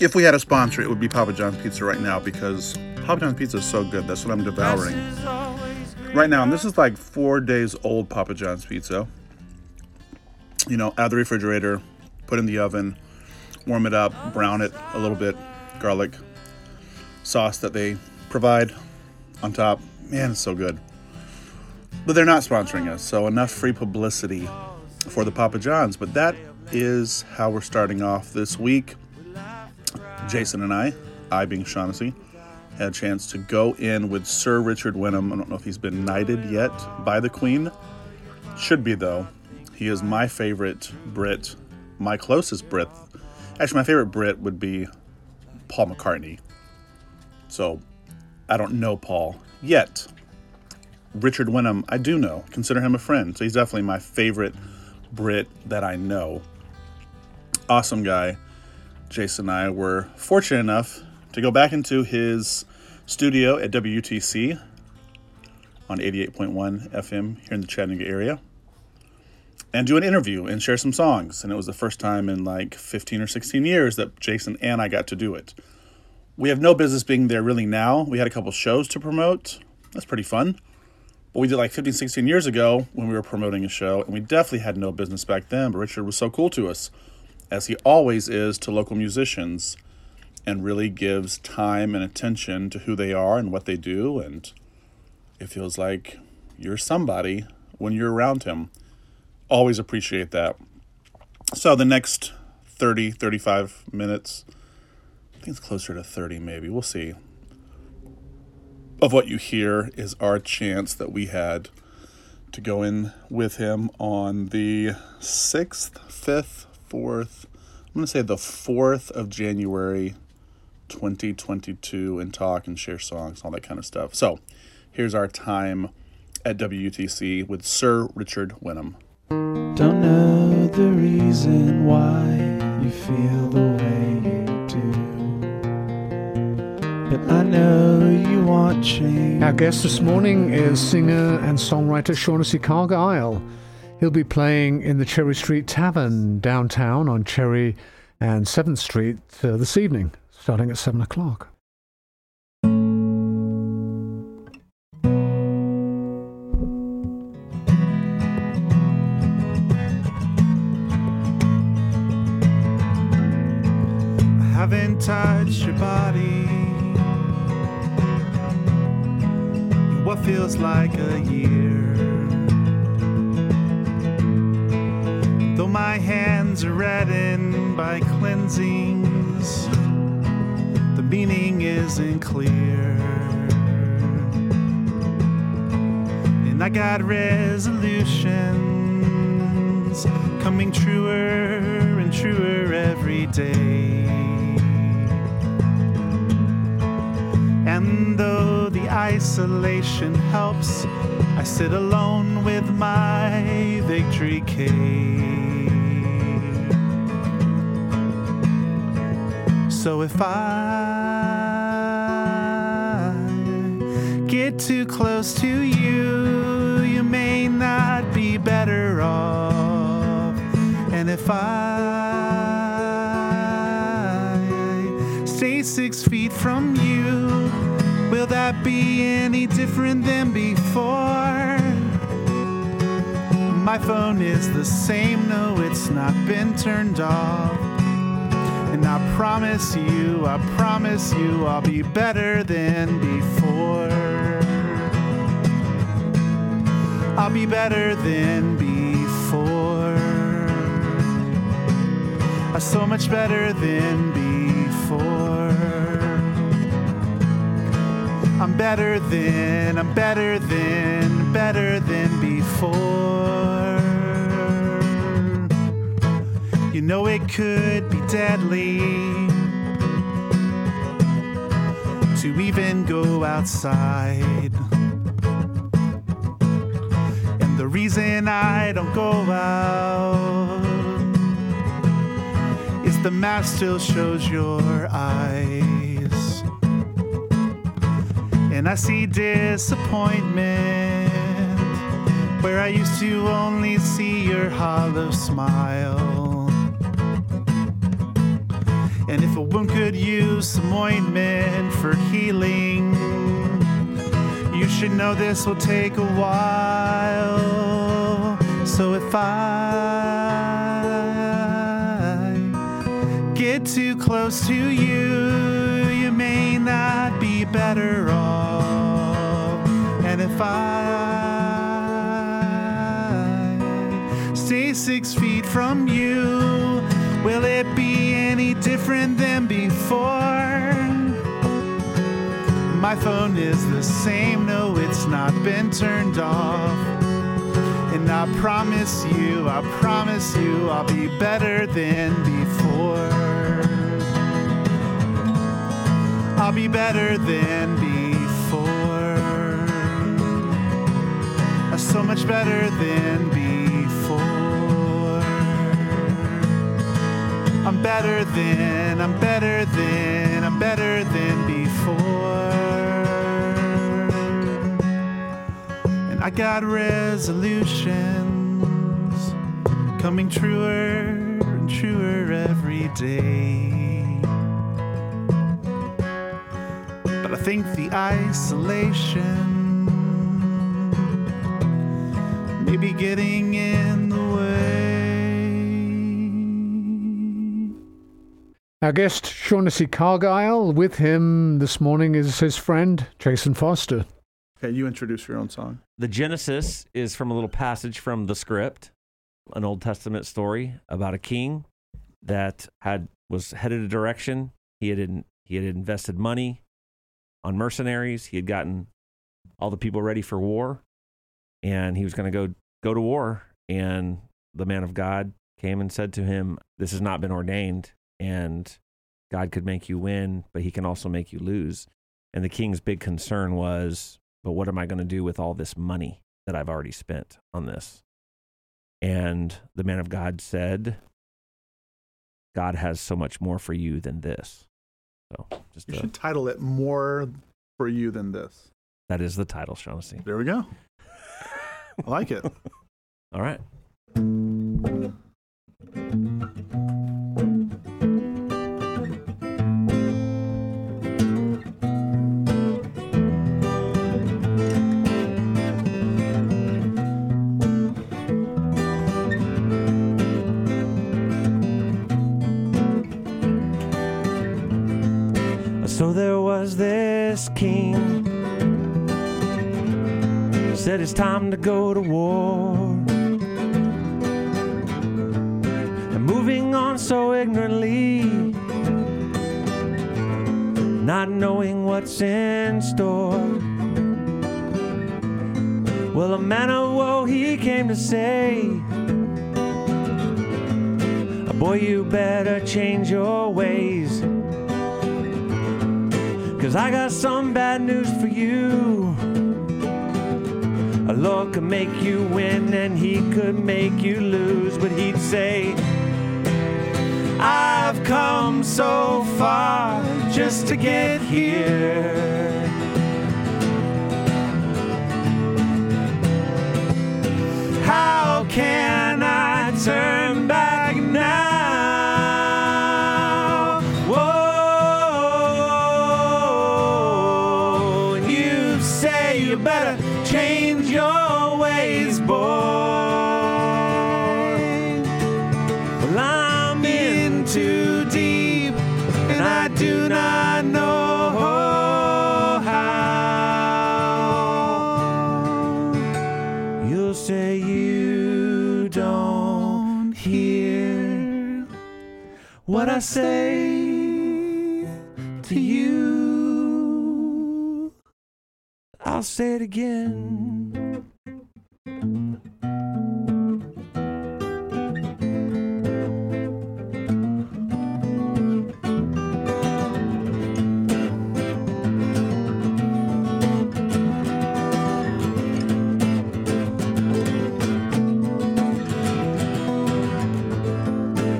If we had a sponsor, it would be Papa John's Pizza right now because Papa John's Pizza is so good. That's what I'm devouring right now. And this is like four days old Papa John's Pizza. You know, out of the refrigerator, put in the oven, warm it up, brown it a little bit, garlic sauce that they provide on top. Man, it's so good. But they're not sponsoring us, so enough free publicity for the Papa John's. But that is how we're starting off this week. Jason and I, I being Shaughnessy, had a chance to go in with Sir Richard Winham. I don't know if he's been knighted yet by the Queen. Should be, though. He is my favorite Brit, my closest Brit. Actually, my favorite Brit would be Paul McCartney. So, I don't know Paul yet. Richard Winham, I do know. Consider him a friend. So, he's definitely my favorite Brit that I know. Awesome guy. Jason and I were fortunate enough to go back into his studio at WUTC on 88.1 FM here in the Chattanooga area and do an interview and share some songs. And it was the first time in like 15 or 16 years that Jason and I got to do it. We have no business being there really now. We had a couple shows to promote. That's pretty fun. But we did like 15, 16 years ago when we were promoting a show, and we definitely had no business back then. But Richard was so cool to us as he always is to local musicians, and really gives time and attention to who they are and what they do. And it feels like you're somebody when you're around him. Always appreciate that. So the next 30, 35 minutes, I think it's closer to 30 maybe, we'll see, of what you hear is our chance that we had to go in with him on the 6th, 5th, 4th, I'm going to say the 4th of January 2022 and talk and share songs, all that kind of stuff. So here's our time at WUTC with Sir Richard Winham. Don't know the reason why you feel the way you do. But I know you want change. Our guest this morning is singer and songwriter Shaughnessy Cargyle. He'll be playing in the Cherry Street Tavern downtown on Cherry and 7th Street uh, this evening, starting at 7 o'clock. I haven't touched your body. in What feels like a year. My hands are reddened by cleansings, the meaning isn't clear. And I got resolutions coming truer and truer every day. And though the isolation helps, I sit alone with my victory cake. So if I get too close to you, you may not be better off. And if I stay six feet from you, will that be any different than before? My phone is the same, no, it's not been turned off. And I promise you, I promise you, I'll be better than before. I'll be better than before. Uh, So much better than before. I'm better than, I'm better than, better than before. You know it could be deadly to even go outside. And the reason I don't go out is the mask still shows your eyes. And I see disappointment where I used to only see your hollow smile. And if a wound could use some ointment for healing, you should know this will take a while. So if I get too close to you, you may not be better off. And if I stay six feet from you, will it be before? My phone is the same, no, it's not been turned off. And I promise you, I promise you, I'll be better than before. I'll be better than before. So much better than before. I'm better than, I'm better than, I'm better than before. And I got resolutions coming truer and truer every day. But I think the isolation may be getting in Our guest, Shaughnessy Cargyle, with him this morning is his friend, Jason Foster. Okay, you introduce your own song. The Genesis is from a little passage from the script, an Old Testament story about a king that had was headed a direction. He had in, he had invested money on mercenaries. He had gotten all the people ready for war, and he was going to go go to war. And the man of God came and said to him, "This has not been ordained, and God could make you win, but He can also make you lose." And the king's big concern was, "But what am I going to do with all this money that I've already spent on this?" And the man of God said, God has so much more for you than this. So just You a, should title it More for You Than This. that is the title, Shaughnessy. There we go. I like it. All right. So there was this king said it's time to go to war. And moving on so ignorantly, not knowing what's in store. Well, a man of woe he came to say, Boy, you better change your ways. Cause I got some bad news for you. A Lord could make you win and he could make you lose, but he'd say, I've come so far just to get here. How can I turn better change your ways, boy. Well, I'm in too deep, and I do not know how. You'll say you don't hear what I say say it again.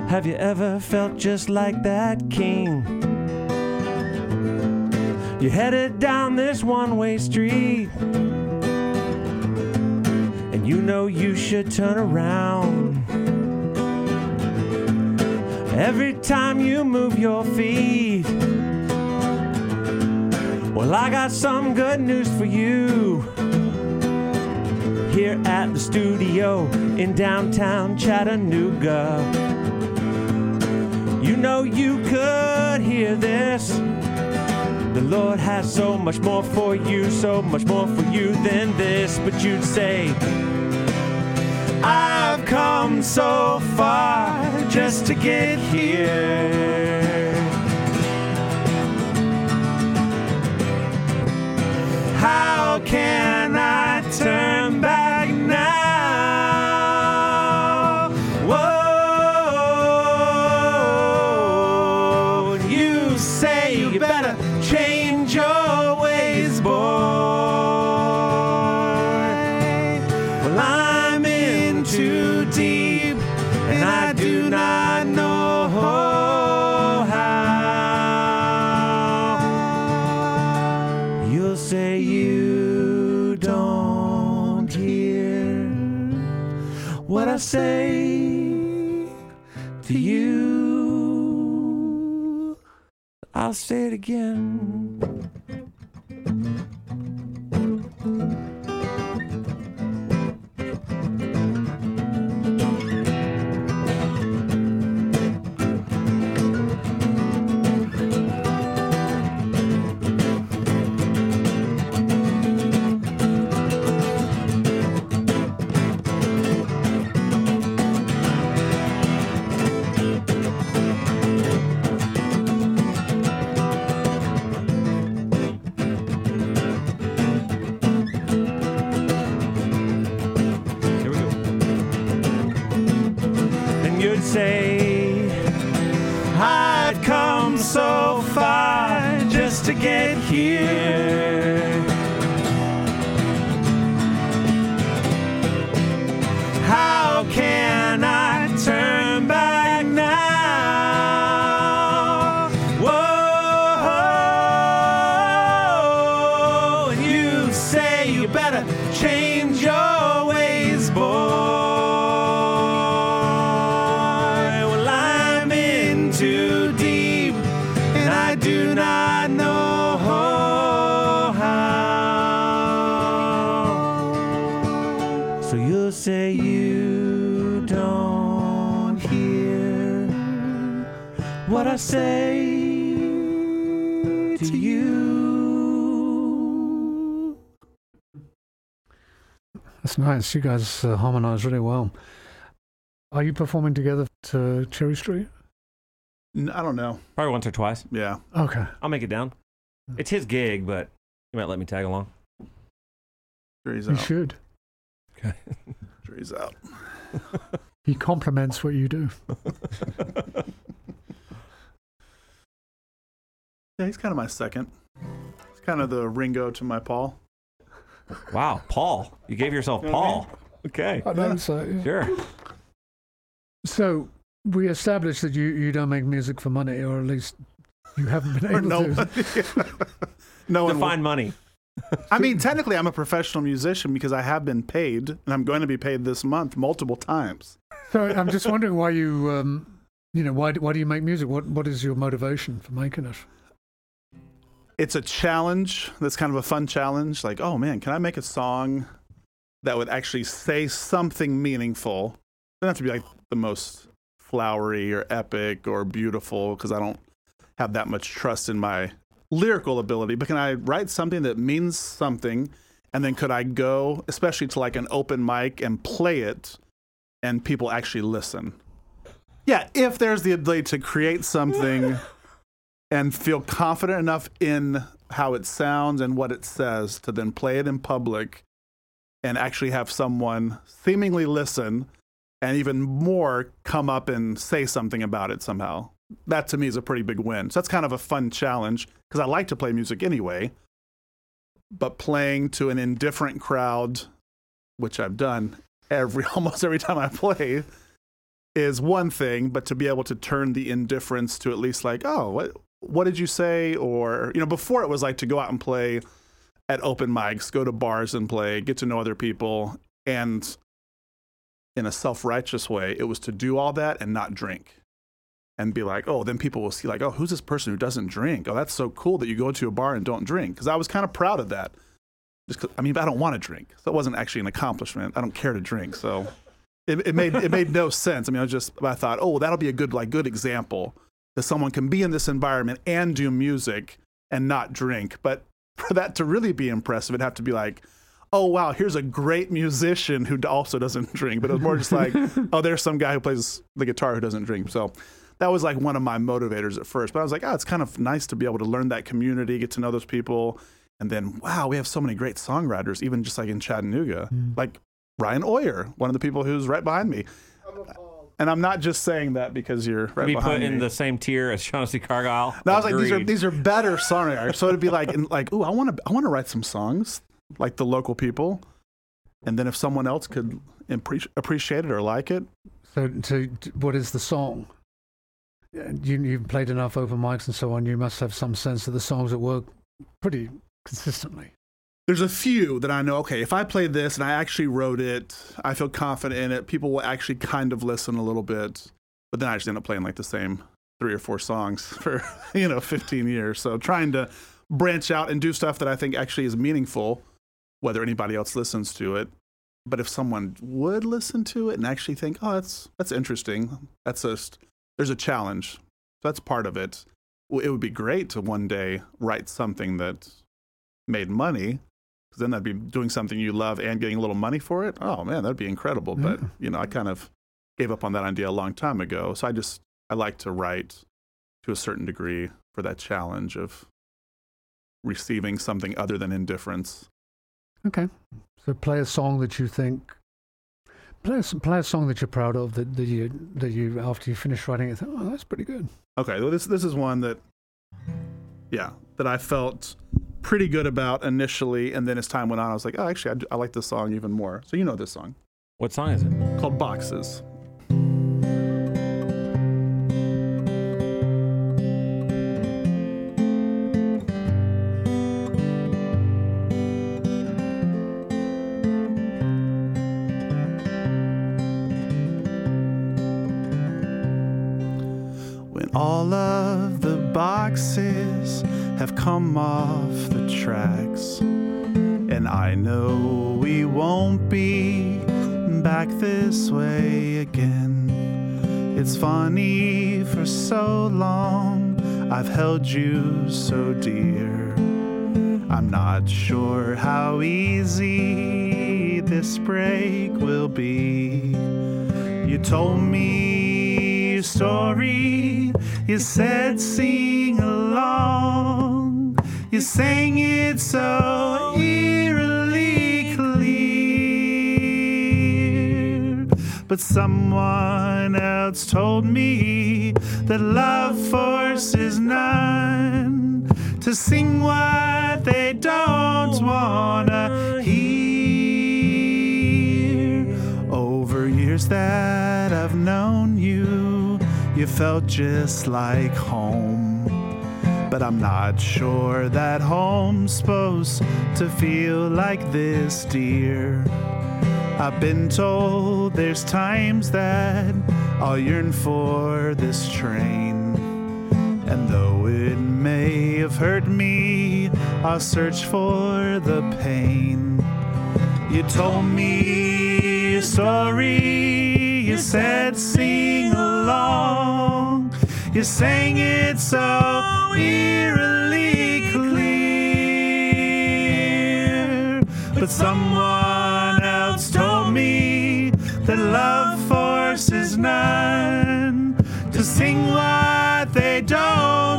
Have you ever felt just like that king? You're headed down this one way street, and you know you should turn around. every time you move your feet. Well, I got some good news for you. Here at the studio in downtown Chattanooga. You know you could hear this. The Lord has so much more for you, so much more for you than this. But you'd say, I've come so far just to get here. How can I turn back better change I'll say it again. Here. What I say to you. That's nice. You guys uh, harmonize really well. Are you performing together to Cherry Street? N- I don't know. Probably once or twice. Yeah. Okay. I'll make it down. It's his gig, but he might let me tag along. Sure he's You out. should. Sure he's out. He compliments what you do. Yeah, he's kind of my second. He's kind of the Ringo to my Paul. Wow, Paul. You gave yourself You know what I Paul. Okay. I know. So, yeah. Sure. so we established that you, you don't make music for money, or at least you haven't been able no, to. no one. will- Define money. I mean, technically, I'm a professional musician because I have been paid, and I'm going to be paid this month multiple times. So I'm just wondering why you, um, you know, why why do you make music? What what is your motivation for making it? It's a challenge. That's kind of a fun challenge. Like, oh man, can I make a song that would actually say something meaningful? Doesn't have to be like the most flowery or epic or beautiful because I don't have that much trust in my lyrical ability. But can I write something that means something? And then could I go, especially to like an open mic and play it and people actually listen? Yeah, if there's the ability to create something and feel confident enough in how it sounds and what it says to then play it in public and actually have someone seemingly listen and even more come up and say something about it somehow. That to me is a pretty big win. So that's kind of a fun challenge because I like to play music anyway. But playing to an indifferent crowd, which I've done every almost every time I play, is one thing, but to be able to turn the indifference to at least like, oh, what what did you say? Or you know, before it was like to go out and play at open mics, go to bars and play, get to know other people, and in a self righteous way, it was to do all that and not drink. and be like, oh, then people will see like, oh, who's this person who doesn't drink? Oh, that's so cool that you go to a bar and don't drink. Because I was kind of proud of that. Just 'cause- I mean, I don't want to drink, so it wasn't actually an accomplishment. I don't care to drink, so it, it made it made no sense. I mean, I was just I thought, oh, that'll be a good like good example that someone can be in this environment and do music and not drink. But for that to really be impressive, it'd have to be like, oh wow, here's a great musician who also doesn't drink. But it was more just like, oh, there's some guy who plays the guitar who doesn't drink. So that was like one of my motivators at first. But I was like, oh, it's kind of nice to be able to learn that community, get to know those people. And then, wow, we have so many great songwriters, even just like in Chattanooga, mm. like Ryan Oyer, one of the people who's right behind me. And I'm not just saying that because you're right be behind put in the same tier as Shaughnessy Cargyle. No, I was like, these are these are better songwriters. So it'd be like, in, like, ooh, I want to, I want to write some songs like the local people, and then if someone else could impre- appreciate it or like it, So, so what is the song? You, you've played enough open mics and so on. You must have some sense of the songs that work pretty consistently. There's a few that I know. Okay, if I play this and I actually wrote it, I feel confident in it. People will actually kind of listen a little bit, but then I just end up playing like the same three or four songs for you know 15 years. So trying to branch out and do stuff that I think actually is meaningful, whether anybody else listens to it. But if someone would listen to it and actually think, oh, that's that's interesting, that's just there's a challenge. So that's part of it. It would be great to one day write something that made money because then that'd be doing something you love and getting a little money for it. Oh man, that'd be incredible. But you know, I kind of gave up on that idea a long time ago. So I just I like to write to a certain degree for that challenge of receiving something other than indifference. Okay. So play a song that you think. Play a, s- play a song that you're proud of that, that you that you after you finish writing it think, oh that's pretty good. Okay, well this this is one that yeah, that I felt pretty good about initially and then as time went on I was like, "Oh, actually I, like this song even more." So you know this song What song is it? called Boxes. When all of the boxes have come off tracks, and I know we won't be back this way again. It's funny for so long I've held you so dear. I'm not sure how easy this break will be. You told me your story. You said sing along. Sang it so eerily clear. But someone else told me that love forces none to sing what they don't wanna hear. Over years that I've known you, you felt just like home. But I'm not sure that home's supposed to feel like this, dear. I've been told there's times that I'll yearn for this train. And though it may have hurt me, I'll search for the pain. You told me your story, you said sing along. You sang it so eerily clear. But someone else told me that love forces none to sing what they don't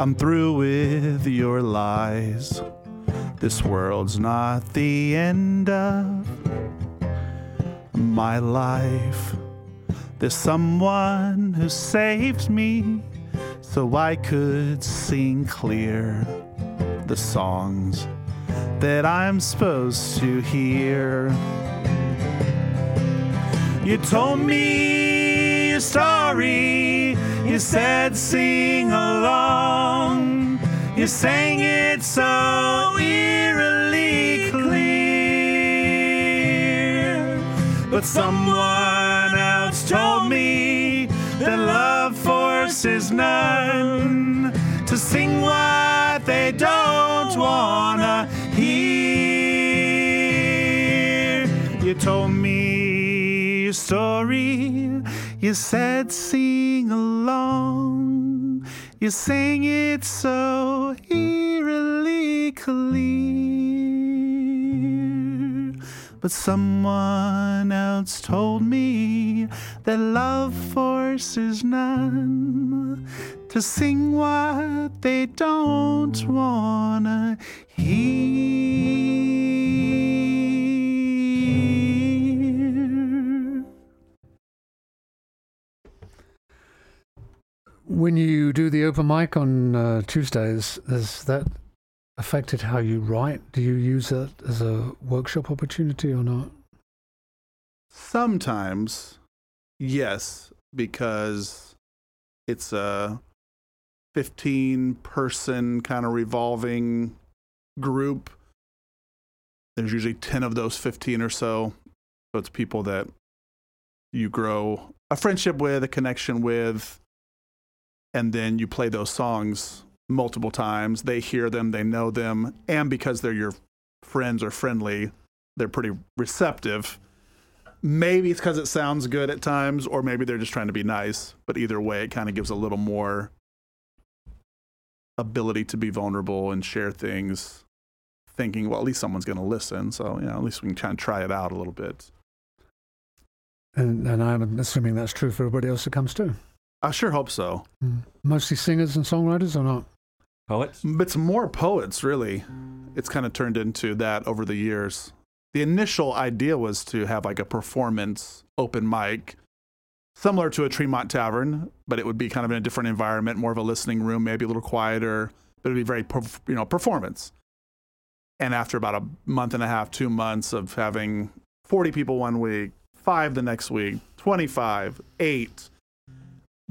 I'm through with your lies. This world's not the end of my life. There's someone who saved me so I could sing clear the songs that I'm supposed to hear. You told me your story, you said sing along. You sang it so eerily clear. But someone else told me that love forces none to sing what they don't wanna hear. You told me your story, you said sing along. You sang it so eerily clear. But someone else told me that love forces none to sing what they don't wanna hear. When you do the open mic on uh, Tuesdays, has that affected how you write? Do you use that as a workshop opportunity or not? Sometimes, yes, because it's a 15 person kind of revolving group. There's usually 10 of those 15 or so. So it's people that you grow a friendship with, a connection with, and then you play those songs multiple times. They hear them, they know them, and because they're your friends or friendly, they're pretty receptive. Maybe it's because it sounds good at times, or maybe they're just trying to be nice. But either way, it kind of gives a little more ability to be vulnerable and share things, thinking, well, at least someone's going to listen. So, you know, at least we can kind of try it out a little bit. And, and I'm assuming that's true for everybody else that comes too. I sure hope so. Mm. Mostly singers and songwriters or not? Poets? It's more poets, really. It's kind of turned into that over the years. The initial idea was to have like a performance open mic, similar to a Tremont Tavern, but it would be kind of in a different environment, more of a listening room, maybe a little quieter, but it'd be very, you know, performance. And after about a month and a half, two months of having 40 people one week, five the next week, 25, eight,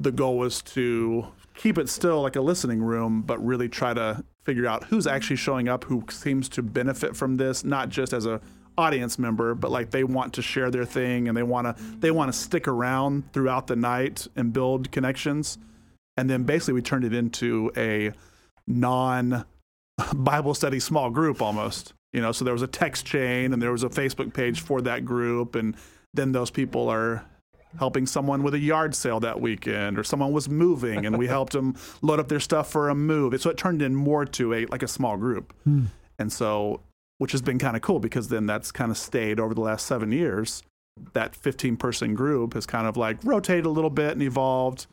the goal was to keep it still like a listening room, but really try to figure out who's actually showing up, who seems to benefit from this, not just as a audience member, but like they want to share their thing and they want to they want to stick around throughout the night and build connections. And then basically we turned it into a non Bible study small group almost. You know, so there was a text chain and there was a Facebook page for that group and then those people are helping someone with a yard sale that weekend or someone was moving and we helped them load up their stuff for a move. So it turned in more to a like a small group. Hmm. And so which has been kind of cool because then that's kind of stayed over the last 7 years. That 15 person group has kind of like rotated a little bit and evolved.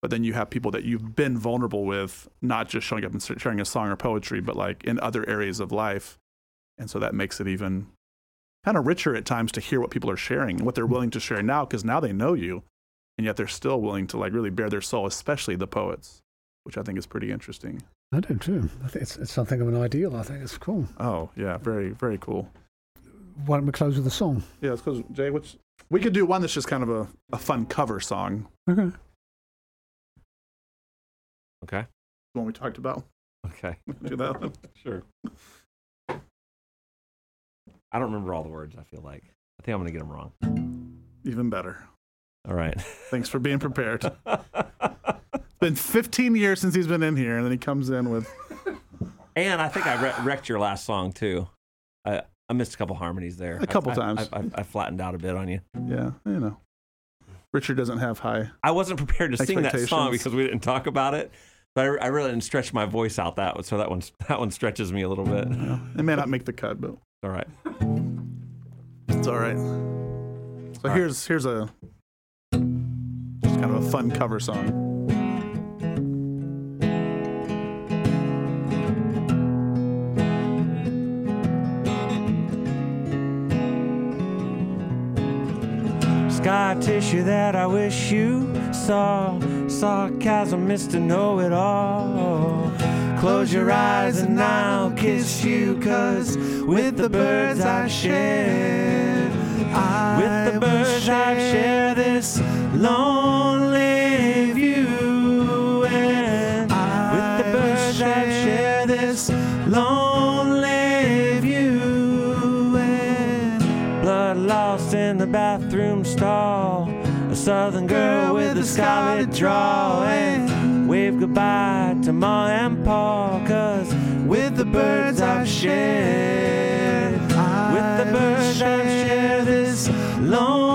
But then you have people that you've been vulnerable with, not just showing up and sharing a song or poetry, but like in other areas of life. And so that makes it even kind of richer at times to hear what people are sharing, and what they're willing to share now, because now they know you, and yet they're still willing to like really bare their soul, especially the poets, which I think is pretty interesting. I do too. I think it's, it's something of an ideal. I think it's cool. Oh yeah, very very cool. Why don't we close with a song? Yeah, it's because Jay, which we could do one that's just kind of a, a fun cover song, Okay. Okay. the one we talked about. Okay. Do that one. Sure. I don't remember all the words, I feel like. I think I'm going to get them wrong. Even better. All right. Thanks for being prepared. It's been 15 years since he's been in here, and then he comes in with and I think I re- wrecked your last song, too. I, I missed a couple harmonies there. A couple I- times. I, I, I flattened out a bit on you. yeah, you know. Richard doesn't have high. I wasn't prepared to sing that song because we didn't talk about it. But I, I really didn't stretch my voice out that so that one that one stretches me a little bit. Know, it may not make the cut, but all right. It's all right. So all here's right. here's a just kind of a fun cover song. Sky tissue that I wish you saw. Sarcasm, Mr. Know It All. Close your eyes and I'll kiss you, cause with the birds I share, with the birds I share this lonely view. And with the birds I share this lonely view. And blood lost in the bathroom stall. A southern girl with a scarlet drawl. And wave goodbye to Ma and Pa. Cause with the birds I've shared, with the birds I've shared this lonely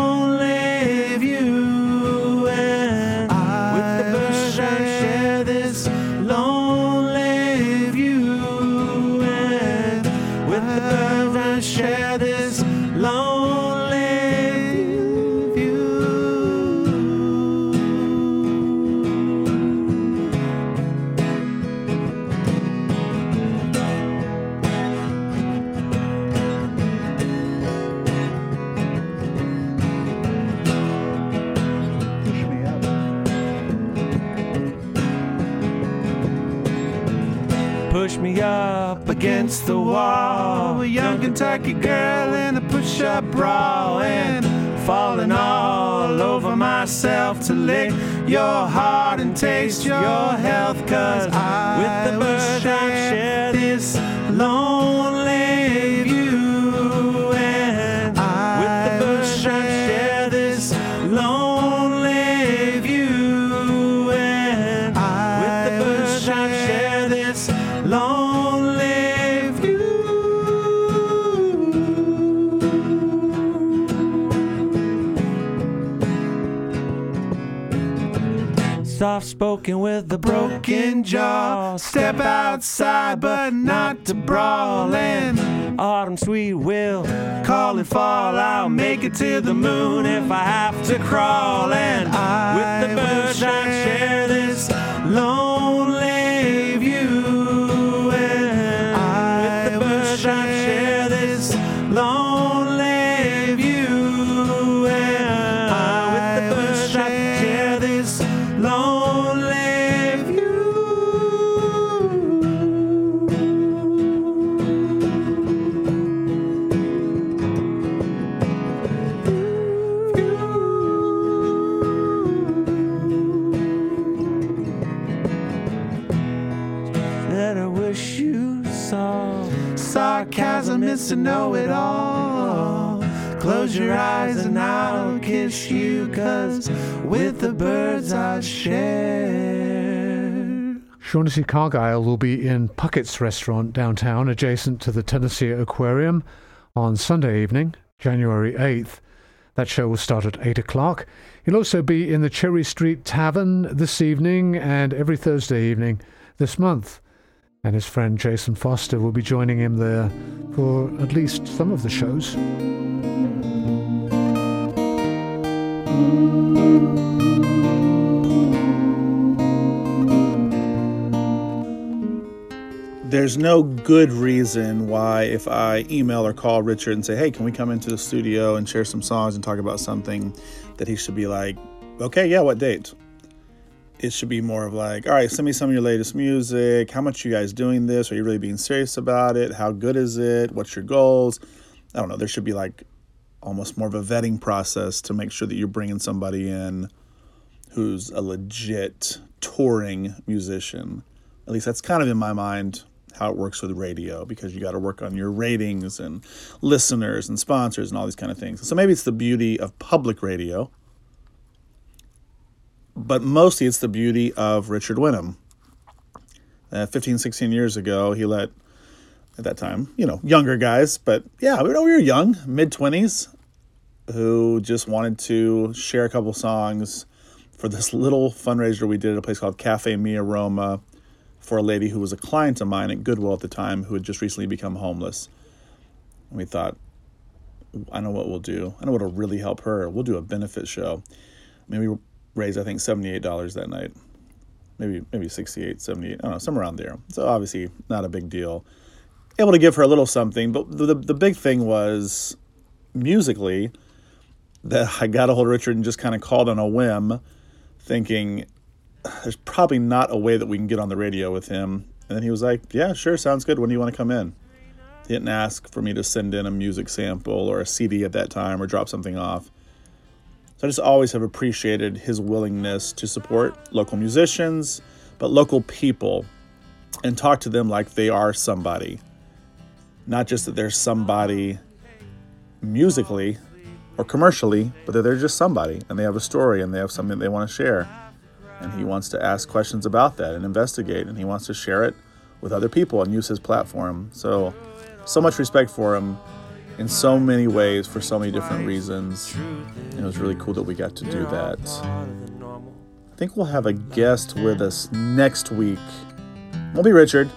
Push me up against the wall. A young Kentucky girl in a push up bra. And falling all over myself to lick your heart and taste your health. Cause I with the birds I've shared this lonely Soft spoken with a broken jaw. Step outside, but not to brawl. And autumn sweet will call and fall. I'll make it to the moon if I have to crawl. And I with the birds I share this lonely Shaughnessy Cargyle will be in Puckett's restaurant downtown, adjacent to the Tennessee Aquarium, on Sunday evening, January 8th. That show will start at 8 o'clock. He'll also be in the Cherry Street Tavern this evening and every Thursday evening this month. And his friend Jason Foster will be joining him there for at least some of the shows. There's no good reason why, if I email or call Richard and say, hey, can we come into the studio and share some songs and talk about something, that he should be like, okay, yeah, what date? It should be more of like, all right, send me some of your latest music. How much you guys doing this? Are you really being serious about it? How good is it? What's your goals? I don't know. There should be like almost more of a vetting process to make sure that you're bringing somebody in who's a legit touring musician. At least that's kind of in my mind how it works with radio because you got to work on your ratings and listeners and sponsors and all these kind of things. So maybe it's the beauty of public radio, but mostly it's the beauty of Richard Winham. Uh, 15, 16 years ago, he let, at that time, you know, younger guys, but yeah, we, know we were young, mid 20s, who just wanted to share a couple songs for this little fundraiser we did at a place called Cafe Mia Roma for a lady who was a client of mine at Goodwill at the time who had just recently become homeless. And we thought, I know what we'll do. I know what'll really help her. We'll do a benefit show. Maybe we raised, I think, $78 that night. Maybe maybe 68, 78, I don't know, somewhere around there. So obviously not a big deal. Able to give her a little something, but the, the, the big thing was musically, that I got a hold of Richard and just kind of called on a whim, thinking there's probably not a way that we can get on the radio with him. And then he was like, Yeah, sure, sounds good. When do you want to come in? He didn't ask for me to send in a music sample or a CD at that time or drop something off. So I just always have appreciated his willingness to support local musicians, but local people and talk to them like they are somebody. Not just that they're somebody musically or commercially, but that they're just somebody and they have a story and they have something they want to share. And he wants to ask questions about that and investigate, and he wants to share it with other people and use his platform. So, so much respect for him in so many ways for so many different reasons. And it was really cool that we got to do that. I think we'll have a guest with us next week. Won't be Richard,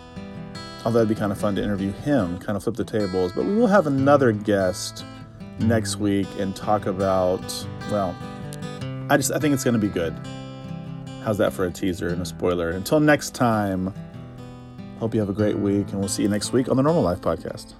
although it'd be kind of fun to interview him, kind of flip the tables. But we will have another guest next week and talk about, well, I just I think it's going to be good. How's that for a teaser and a spoiler? Until next time, hope you have a great week, and we'll see you next week on the Normal Life Podcast.